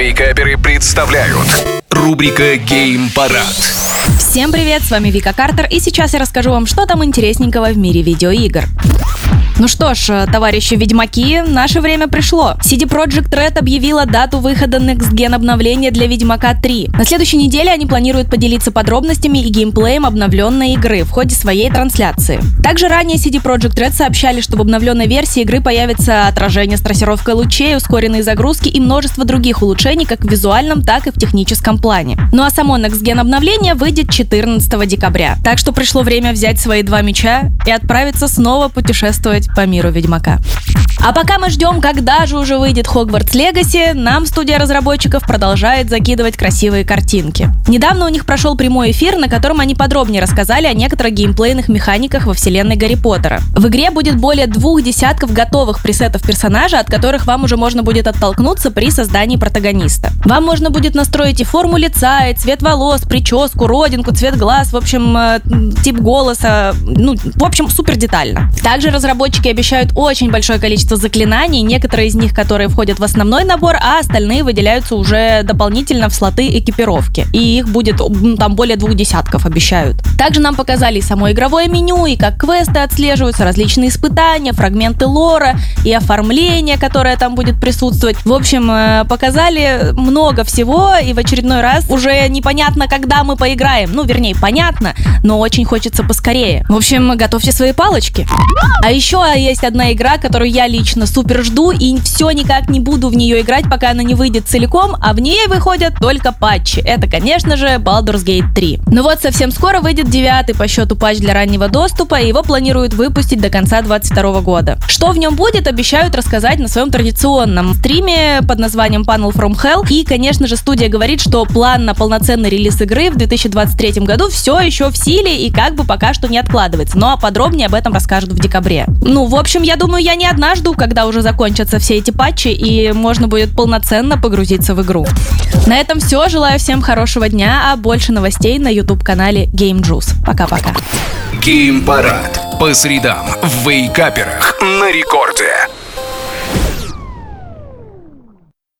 Вейкаперы представляют рубрика Гейм Парад. Всем привет, с вами Вика Картер, и сейчас я расскажу вам, что там интересненького в мире видеоигр. Ну что ж, товарищи ведьмаки, наше время пришло. CD Projekt Red объявила дату выхода Next Gen обновления для Ведьмака 3. На следующей неделе они планируют поделиться подробностями и геймплеем обновленной игры в ходе своей трансляции. Также ранее CD Projekt Red сообщали, что в обновленной версии игры появится отражение с трассировкой лучей, ускоренные загрузки и множество других улучшений как в визуальном, так и в техническом плане. Ну а само Next Gen обновление выйдет 14 декабря. Так что пришло время взять свои два меча и отправиться снова путешествовать по миру Ведьмака. А пока мы ждем, когда же уже выйдет Хогвартс Легаси, нам студия разработчиков продолжает закидывать красивые картинки. Недавно у них прошел прямой эфир, на котором они подробнее рассказали о некоторых геймплейных механиках во вселенной Гарри Поттера. В игре будет более двух десятков готовых пресетов персонажа, от которых вам уже можно будет оттолкнуться при создании протагониста. Вам можно будет настроить и форму лица, и цвет волос, прическу, родинку, цвет глаз, в общем, э, тип голоса, ну, в общем, супер детально. Также разработчики обещают очень большое количество количество заклинаний, некоторые из них, которые входят в основной набор, а остальные выделяются уже дополнительно в слоты экипировки. И их будет там более двух десятков, обещают. Также нам показали само игровое меню, и как квесты отслеживаются, различные испытания, фрагменты лора и оформление, которое там будет присутствовать. В общем, э, показали много всего, и в очередной раз уже непонятно, когда мы поиграем. Ну, вернее, понятно, но очень хочется поскорее. В общем, готовьте свои палочки. А еще есть одна игра, которую я лично супер жду и все никак не буду в нее играть, пока она не выйдет целиком, а в ней выходят только патчи. Это, конечно же, Baldur's Gate 3. Ну вот, совсем скоро выйдет девятый по счету патч для раннего доступа, и его планируют выпустить до конца 2022 года. Что в нем будет, обещают рассказать на своем традиционном стриме под названием Panel from Hell. И, конечно же, студия говорит, что план на полноценный релиз игры в 2023 году все еще в силе и как бы пока что не откладывается. Ну а подробнее об этом расскажут в декабре. Ну, в общем, я думаю, я не одна жду когда уже закончатся все эти патчи и можно будет полноценно погрузиться в игру. На этом все. Желаю всем хорошего дня, а больше новостей на YouTube-канале Game Juice. Пока-пока. Геймпарад. По средам в вейкаперах на рекорде.